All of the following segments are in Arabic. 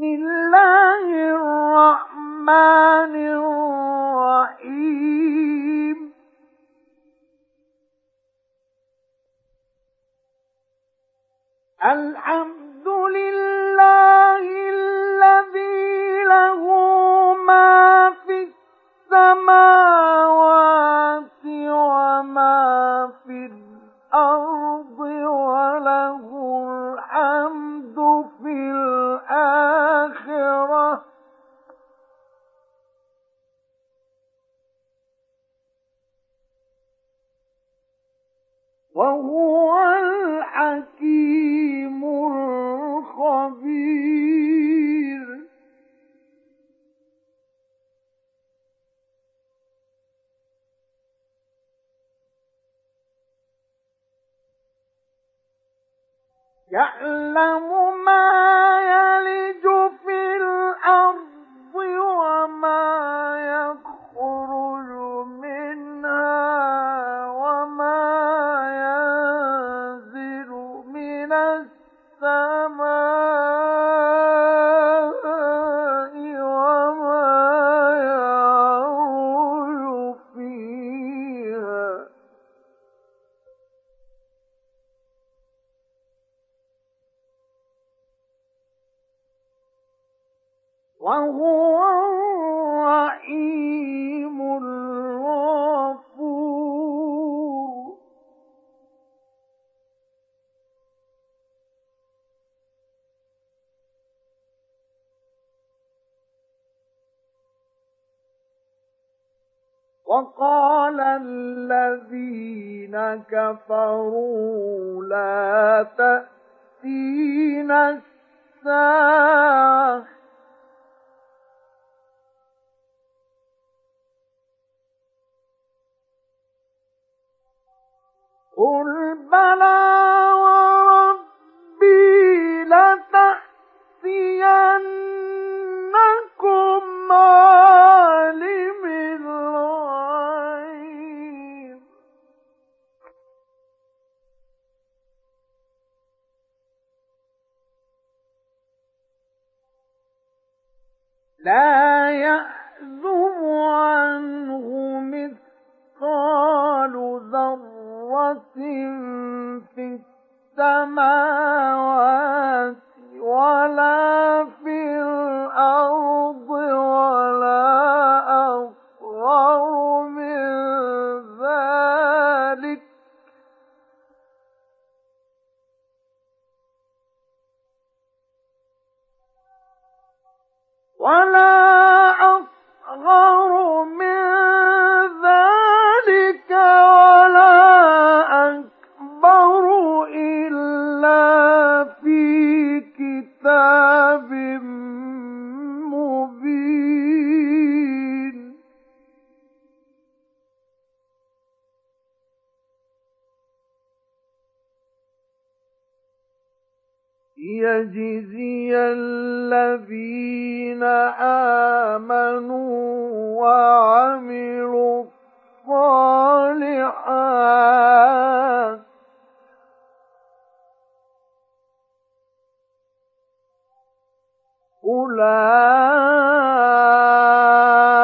بسم الله الرحمن الرحيم الحمد لله الذي له ما في السماوات وما وهو الحكيم الخبير. يعلم ما يلج في الأرض وما يخرج منها. وقال الذين كفروا لا تأتينا الساعة. قل بلى وربي لتأتينكم لا ليجزي الذين آمنوا وعملوا الصالحات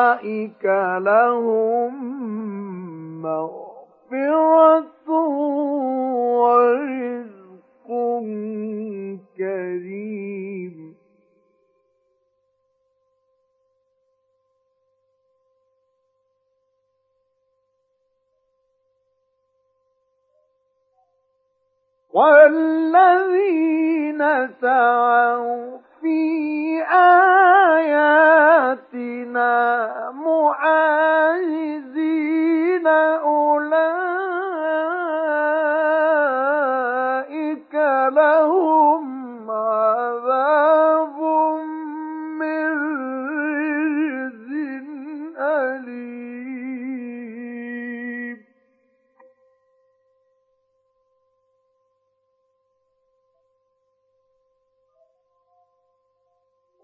أولئك لهم مغفرة والذين سعوا في آياتنا معاجزين أولئك لهم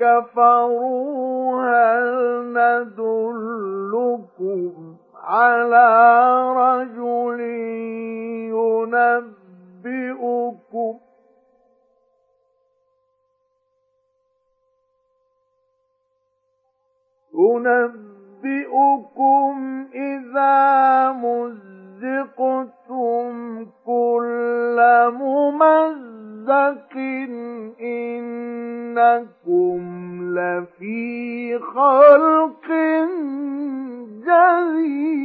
كفروا هل ندلكم على رجل ينبئكم؟ ينبئكم إذا مزقتم كل ممزق إنكم لفي خلق جديد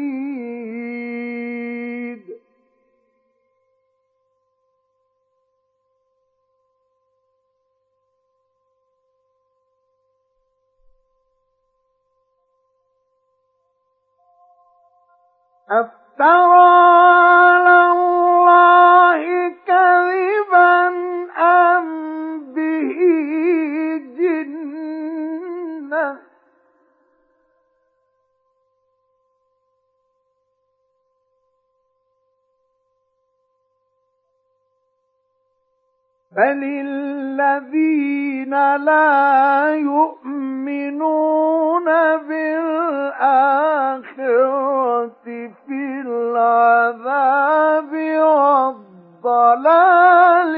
أفترى على الله كذبا أم به جنة؟ بل الذين لا يؤمنون بالآخرة العذاب والضلال.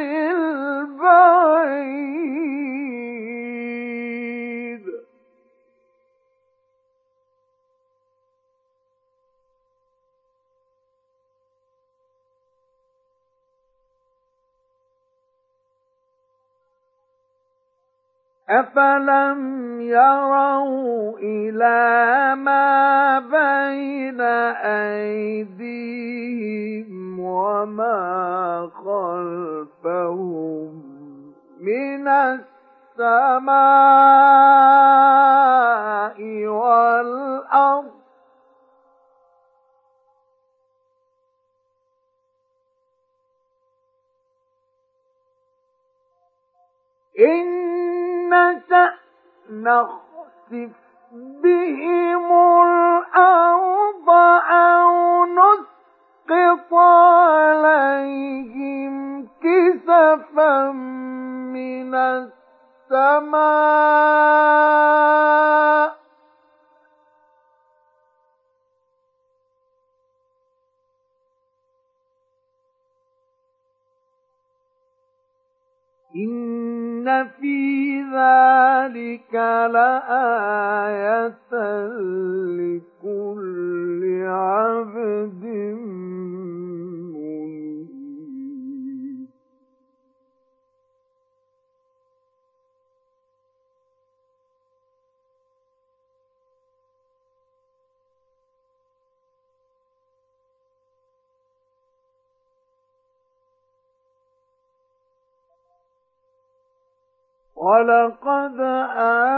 أفلم يروا إلى ما بين أيديهم وما خلفهم من السماء والأرض إن نشأ نخسف بهم الأرض أو نسقط عليهم كسفا من السماء إن في ذلك لآية ولقد آتينا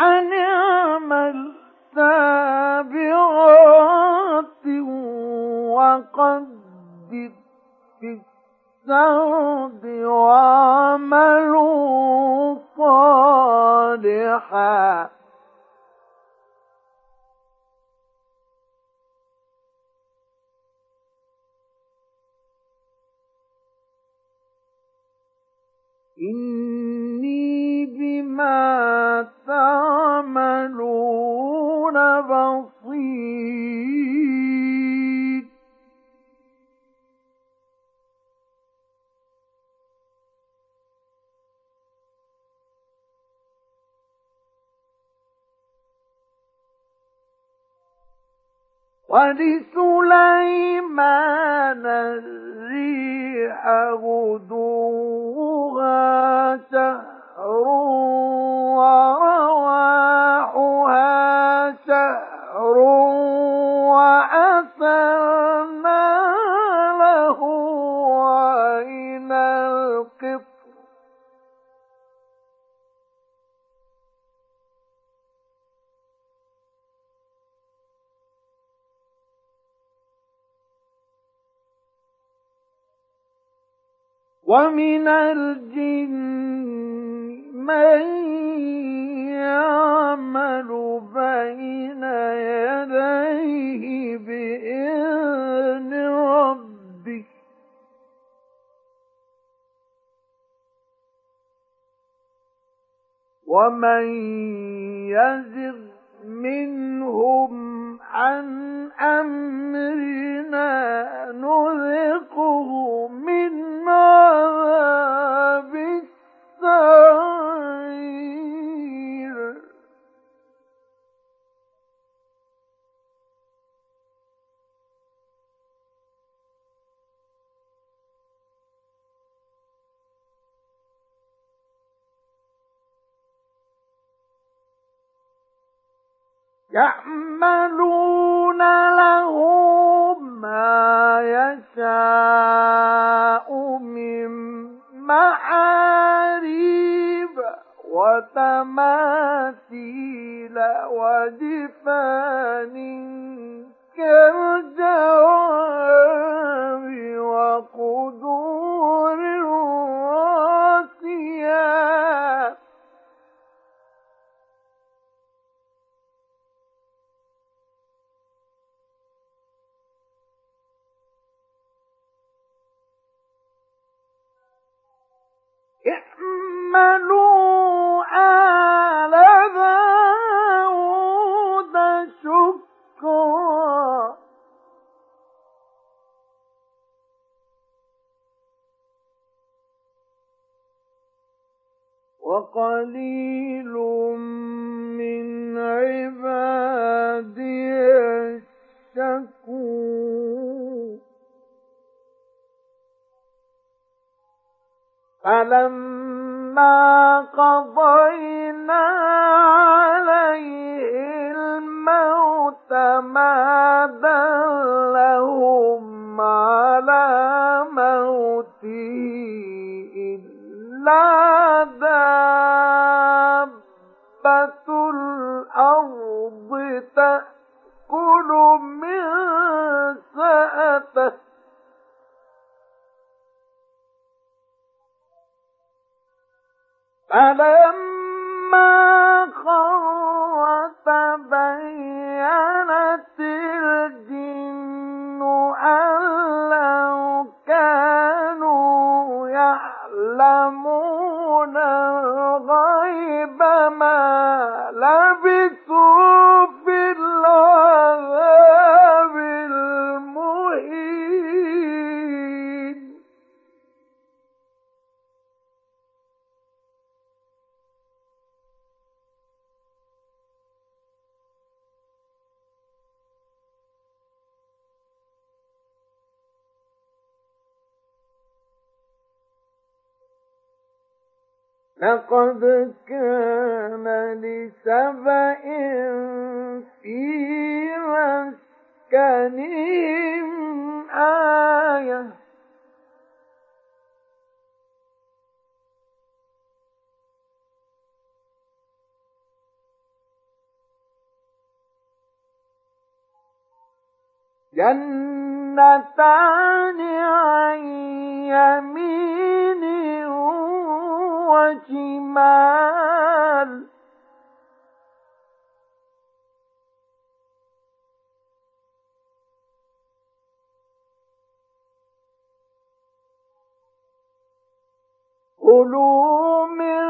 أن اعمل سابغات وقدر في السرد واعملوا صالحا. إني بما تعملون بصير. ولسليمان الريح غدوها شهر ورواحها شهر وأسرنا له عين القطر. ومن الجن من يعمل بين يديه بإذن ومن يزغ منهم عن أمرنا نذقه من عذاب يعملون له ما يشاء من محاريب وتماثيل وجفان كالجواب وقدور الراسيات. شكرا. وقليل من عبادي الشكور فلما قضينا عليه الموت ما جنتان عن يمين وشمال. كلوا من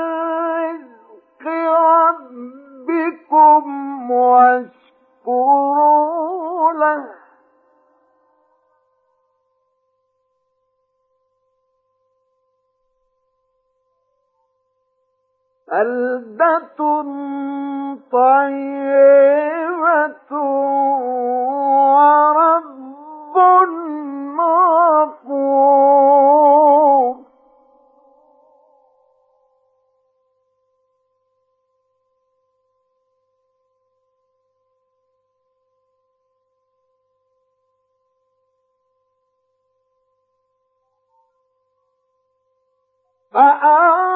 رزق ربكم واشكروا له. بلدة طيبة ورب غفور فأ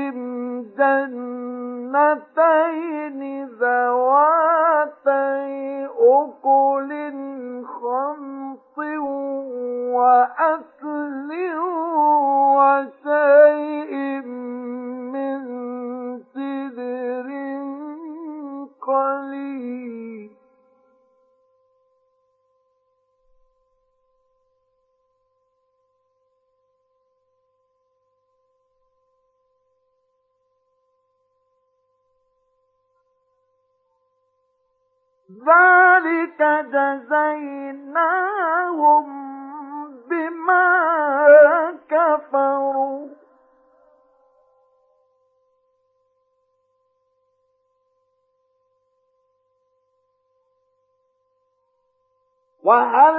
جنتين وأن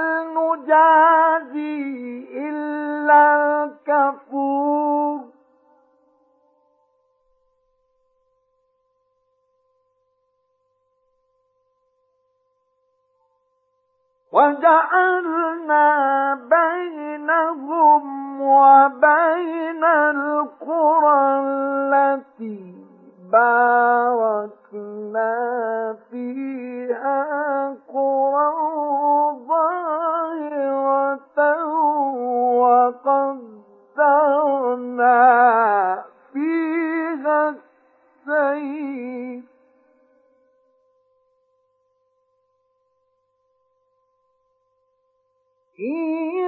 إن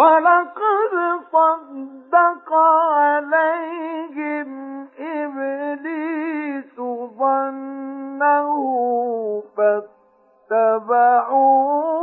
ولقد صدق عليهم إبليس ظنه فاتبعوه.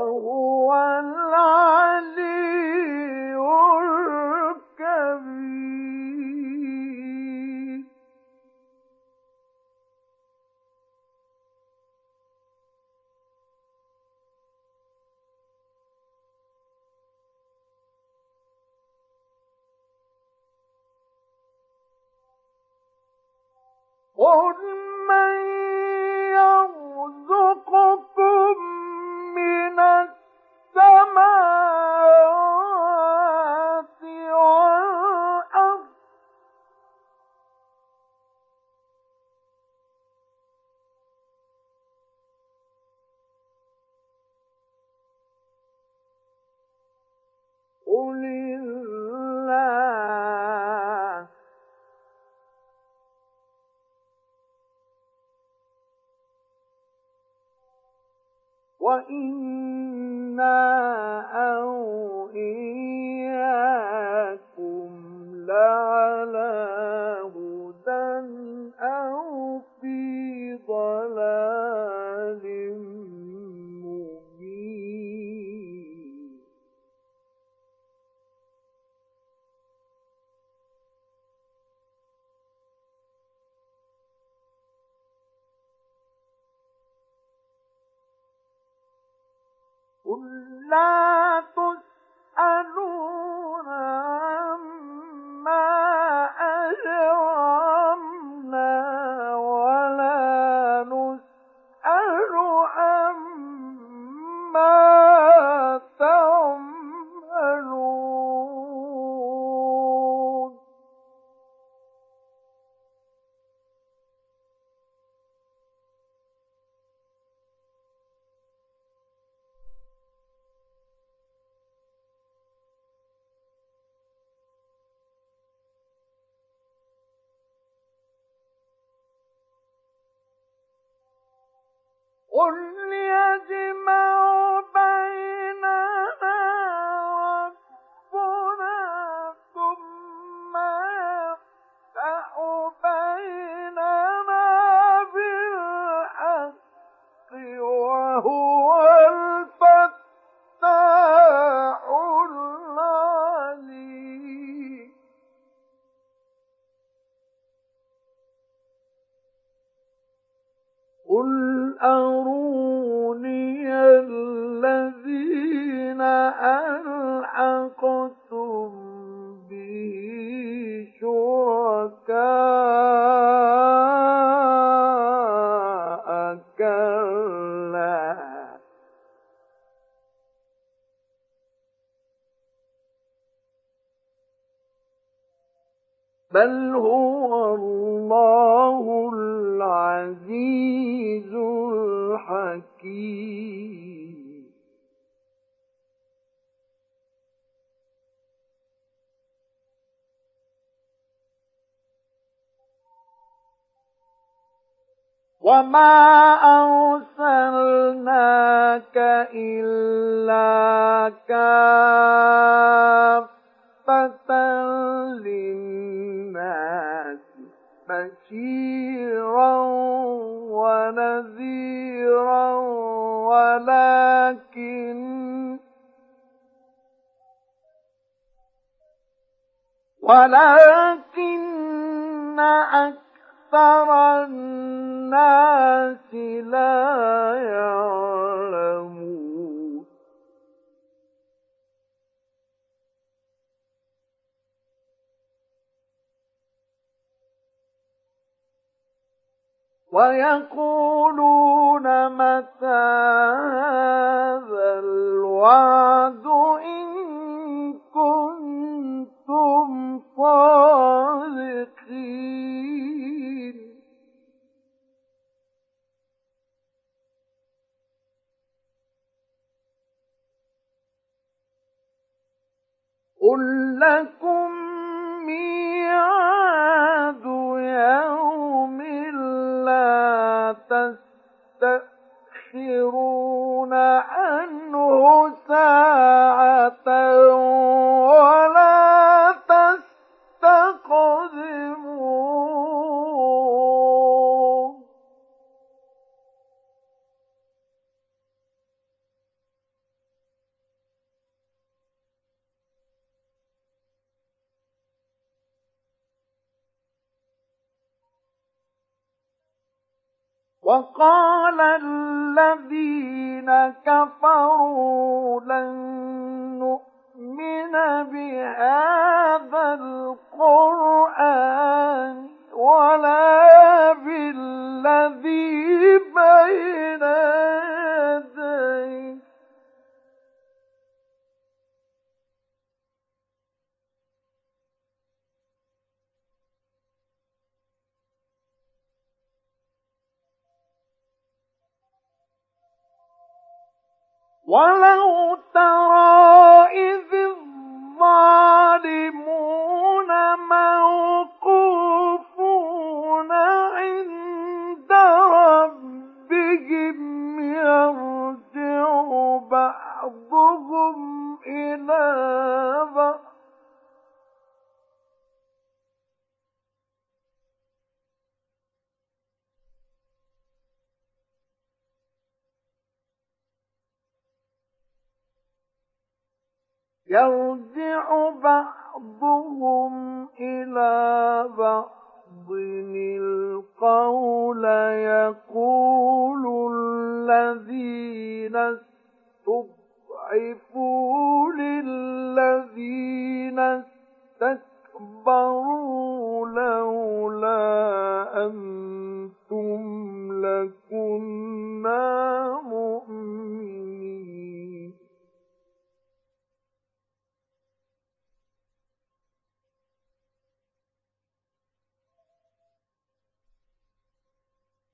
وهو إن قل وما أرسلناك إلا كافة للناس بشيرا ونذيرا ولكن ولكن أكثر الناس لا يعلمون. ويقولون متى هذا الوعد إن كنتم صادقين. قل لكم ميعاد يوم لا تستأخرون عنه ساعة ولا وقال الذين كفروا لن نؤمن بهذا القرآن ولا بالذي بين ولو ترى إذ الظالمون موقوفون عند ربهم يرجع بعضهم إلى بعض. يرجع بعضهم إلى بعض القول يقول الذين استضعفوا للذين استكبروا لولا أنتم لكنا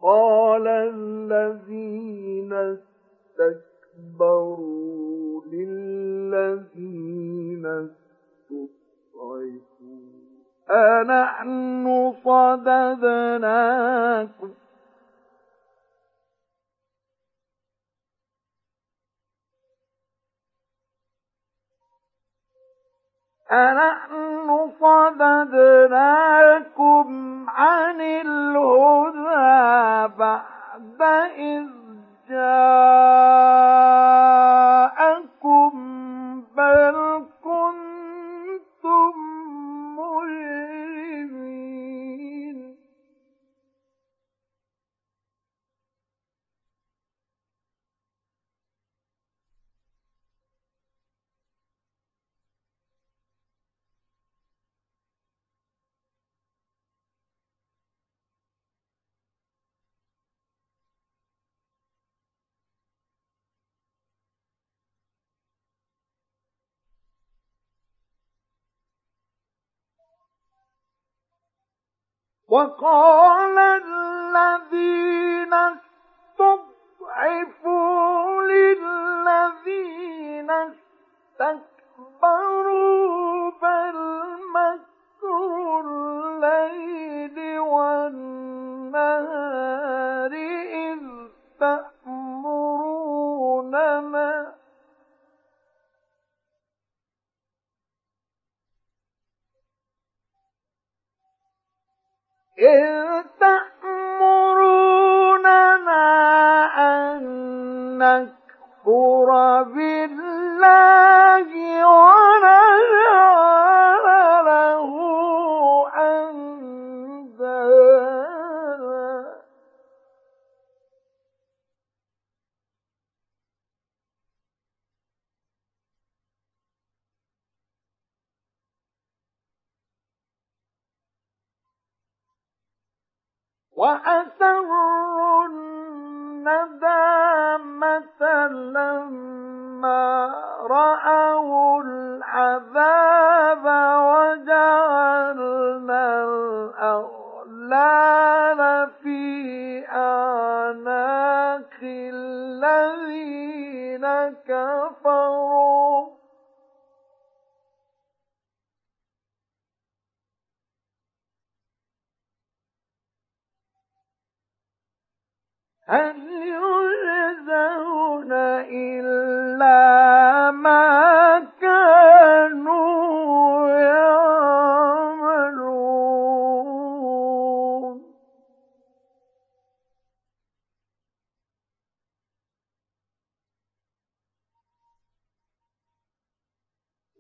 قال الذين استكبروا للذين استضعفوا أنحن صددناكم أنحن صددناكم عن الهدى بعد إذ جاءكم بل كنتم وقال الذين استضعفوا للذين استكبروا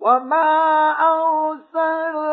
وما أرسلنا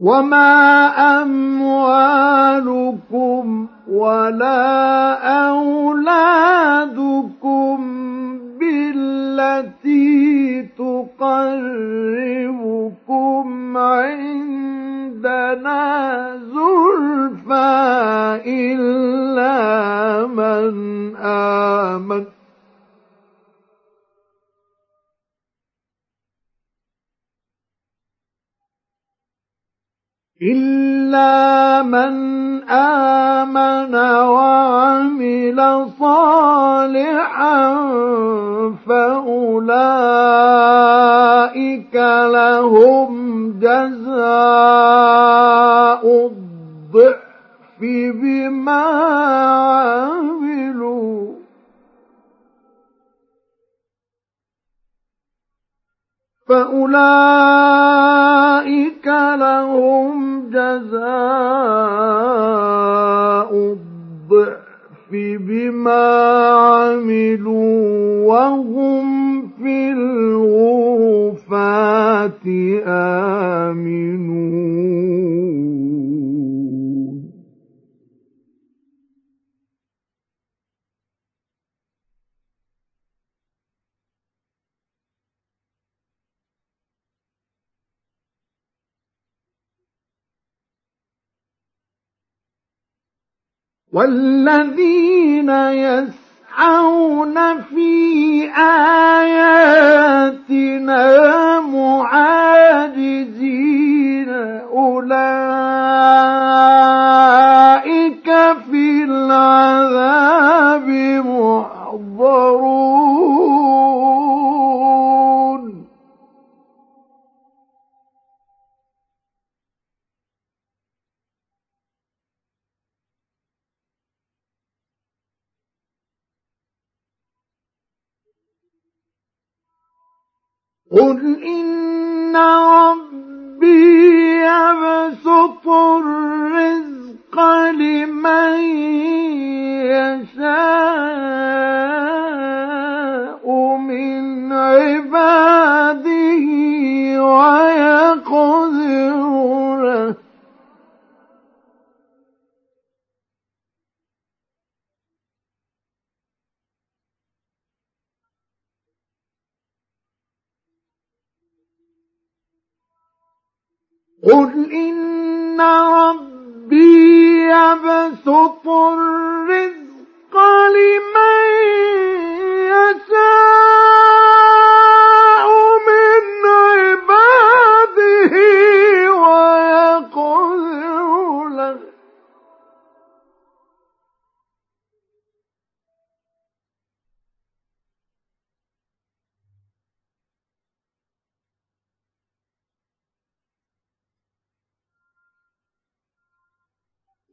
وما أموالكم ولا أولادكم بالتي تقربكم عندنا زلفى إلا من آمن إلا من آمن وعمل صالحا فأولئك لهم جزاء الضعف بما عملوا. فأولئك لهم جزاء الضعف بما عملوا وهم في الغرفات آمنون والذين يسعون في آياتنا معاجزين أولئك الرزق لمن يشاء من عباده ويقدر له. قل إن ربي يبسط الرزق لمن يشاء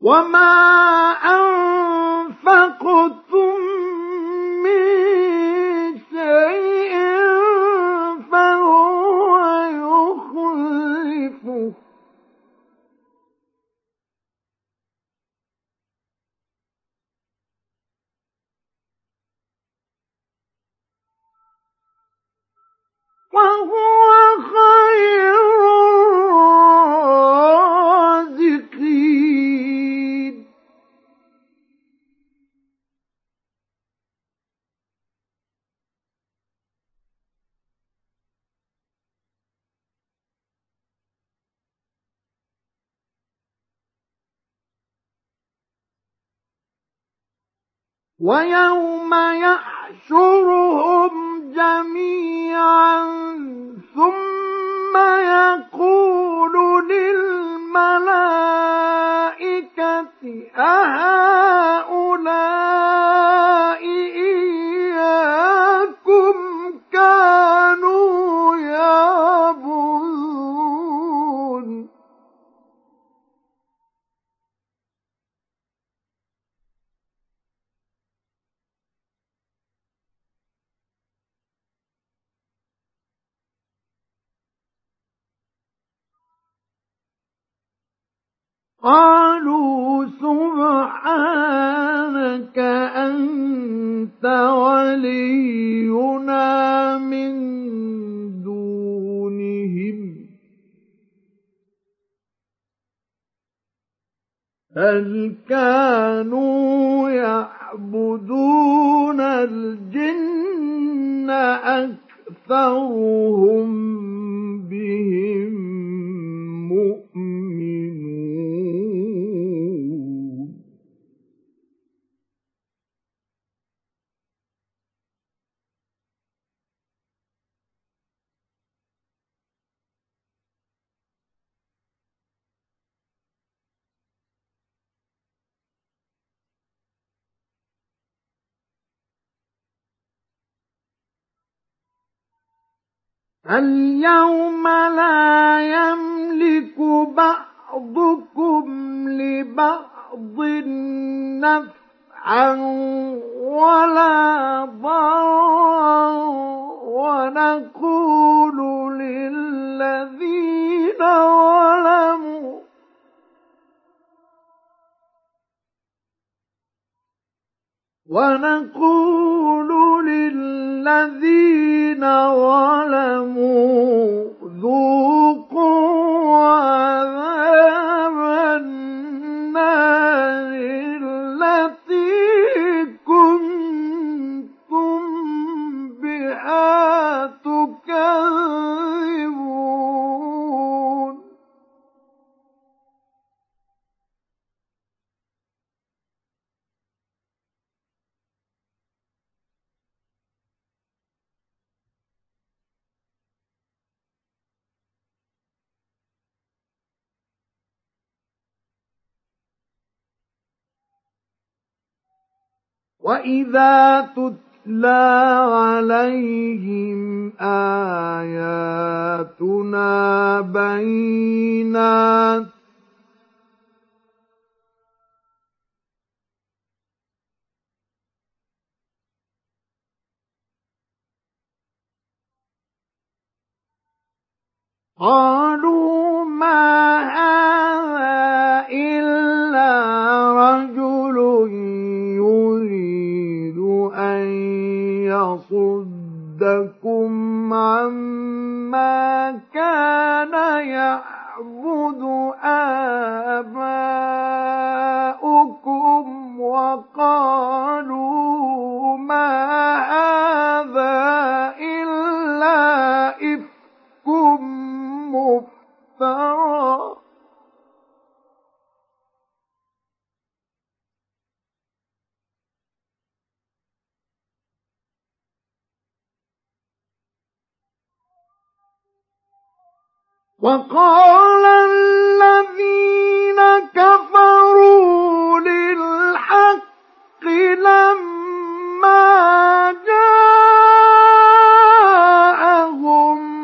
وما أنفقتم ويوم يحشرهم جميعا ثم يقول للملائكة أهؤلاء قالوا سبحانك أنت ولينا من دونهم. بل كانوا يعبدون الجن أكثرهم بهم اليوم لا يملك بعضكم لبعض نفعا ولا ضرا ونقول للذين ظلموا ونقول للذين ظلموا ذوقوا عذاب النار. وإذا تتلى عليهم آياتنا بينات قالوا ما هذا إلا رجل يريد أن يصدكم عما كان يعبد آباؤكم وقالوا ما هذا إلا إفك مفترى. وقال الذين كفروا للحق لما جاءهم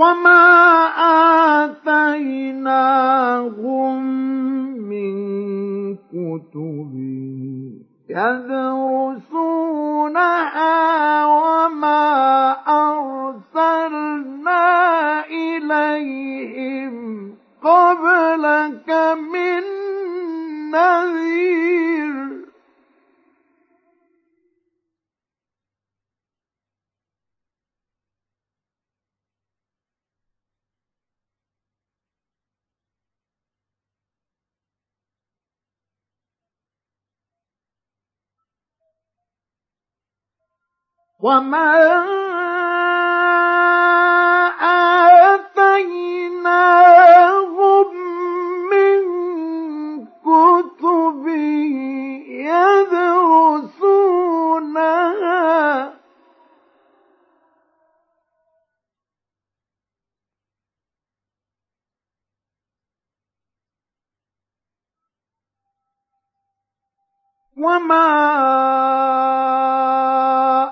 وما آتيناهم من كتب يدرسونها وما أرسلنا إليهم قبلك من نذير وما آتيناهم من كتب يدرسونها وما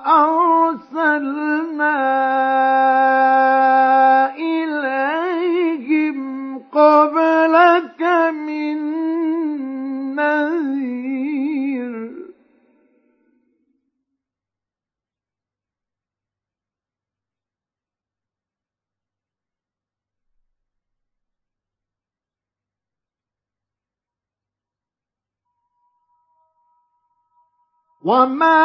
أرسلنا وما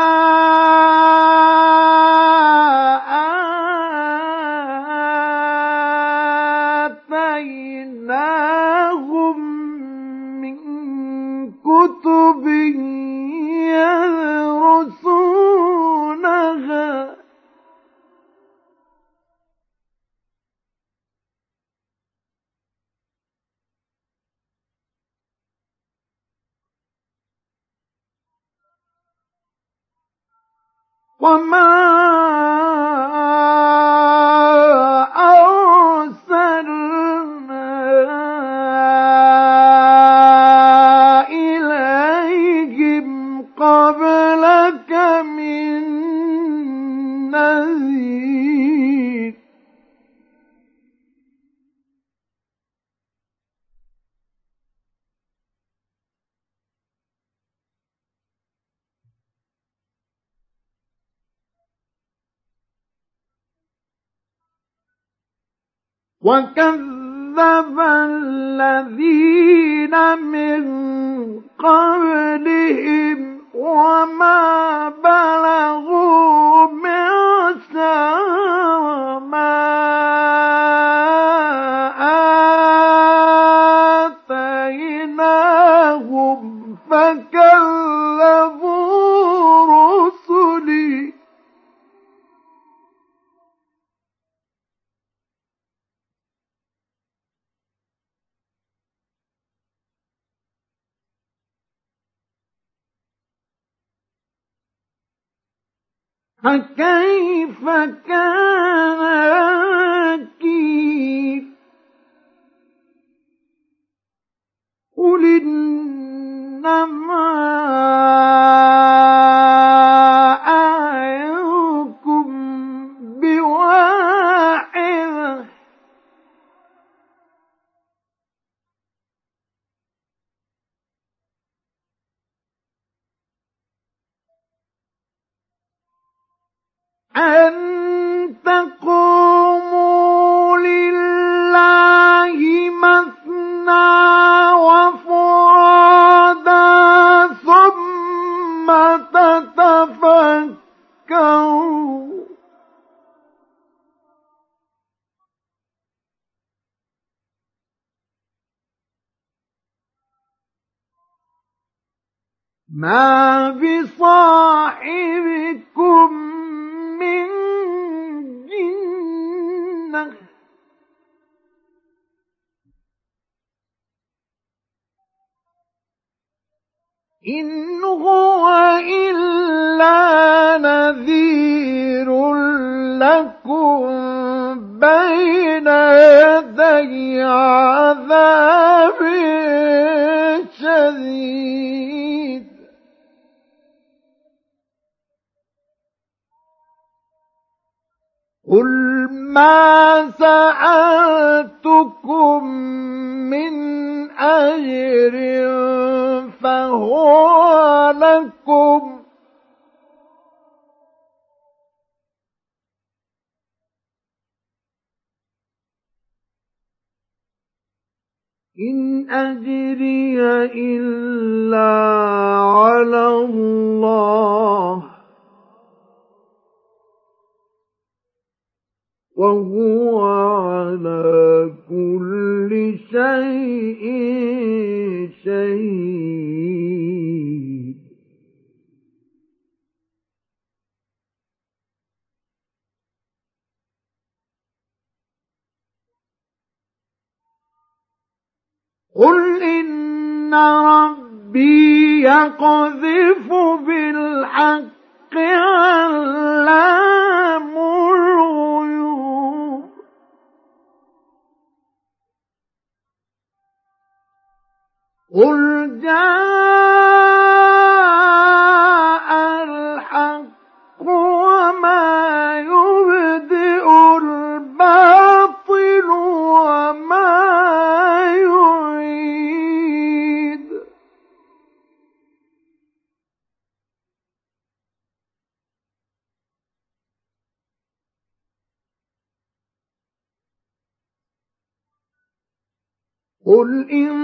Juan إن هو إلا نذير لكم بين يدي عذاب شديد. قل ما سألتكم من أجر فهو لكم إن أجري إلا على الله. وهو على كل شيء شهيد. قل إن ربي يقذف بالحق علام الغيوب قل جاء الحق وما يبدئ الباطل وما يعيد قل إن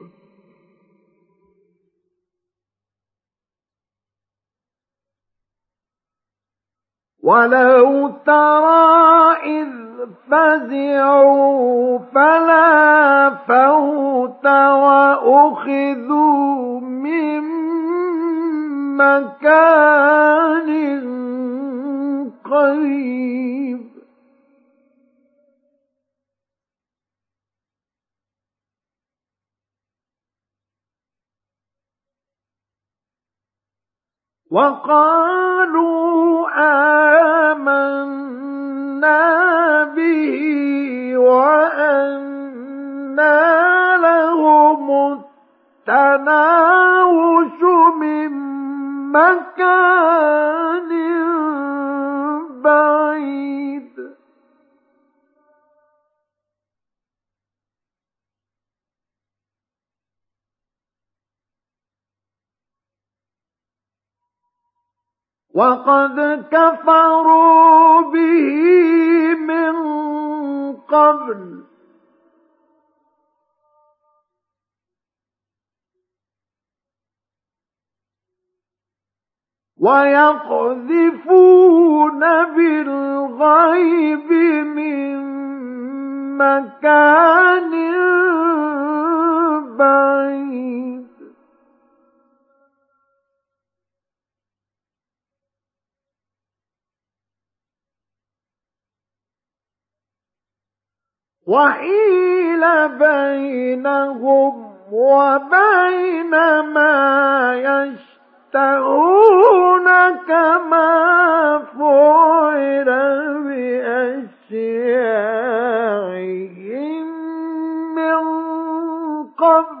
ولو ترى إذ فزعوا فلا فوت وأخذوا من مكان قريب وقالوا آمنا به وأنا لهم التناوش من مكان وقد كفروا به من قبل ويقذفون بالغيب من مكان بعيد وحيل بينهم وبين ما يشاء يفترون كما فعل بأشياعهم من قبل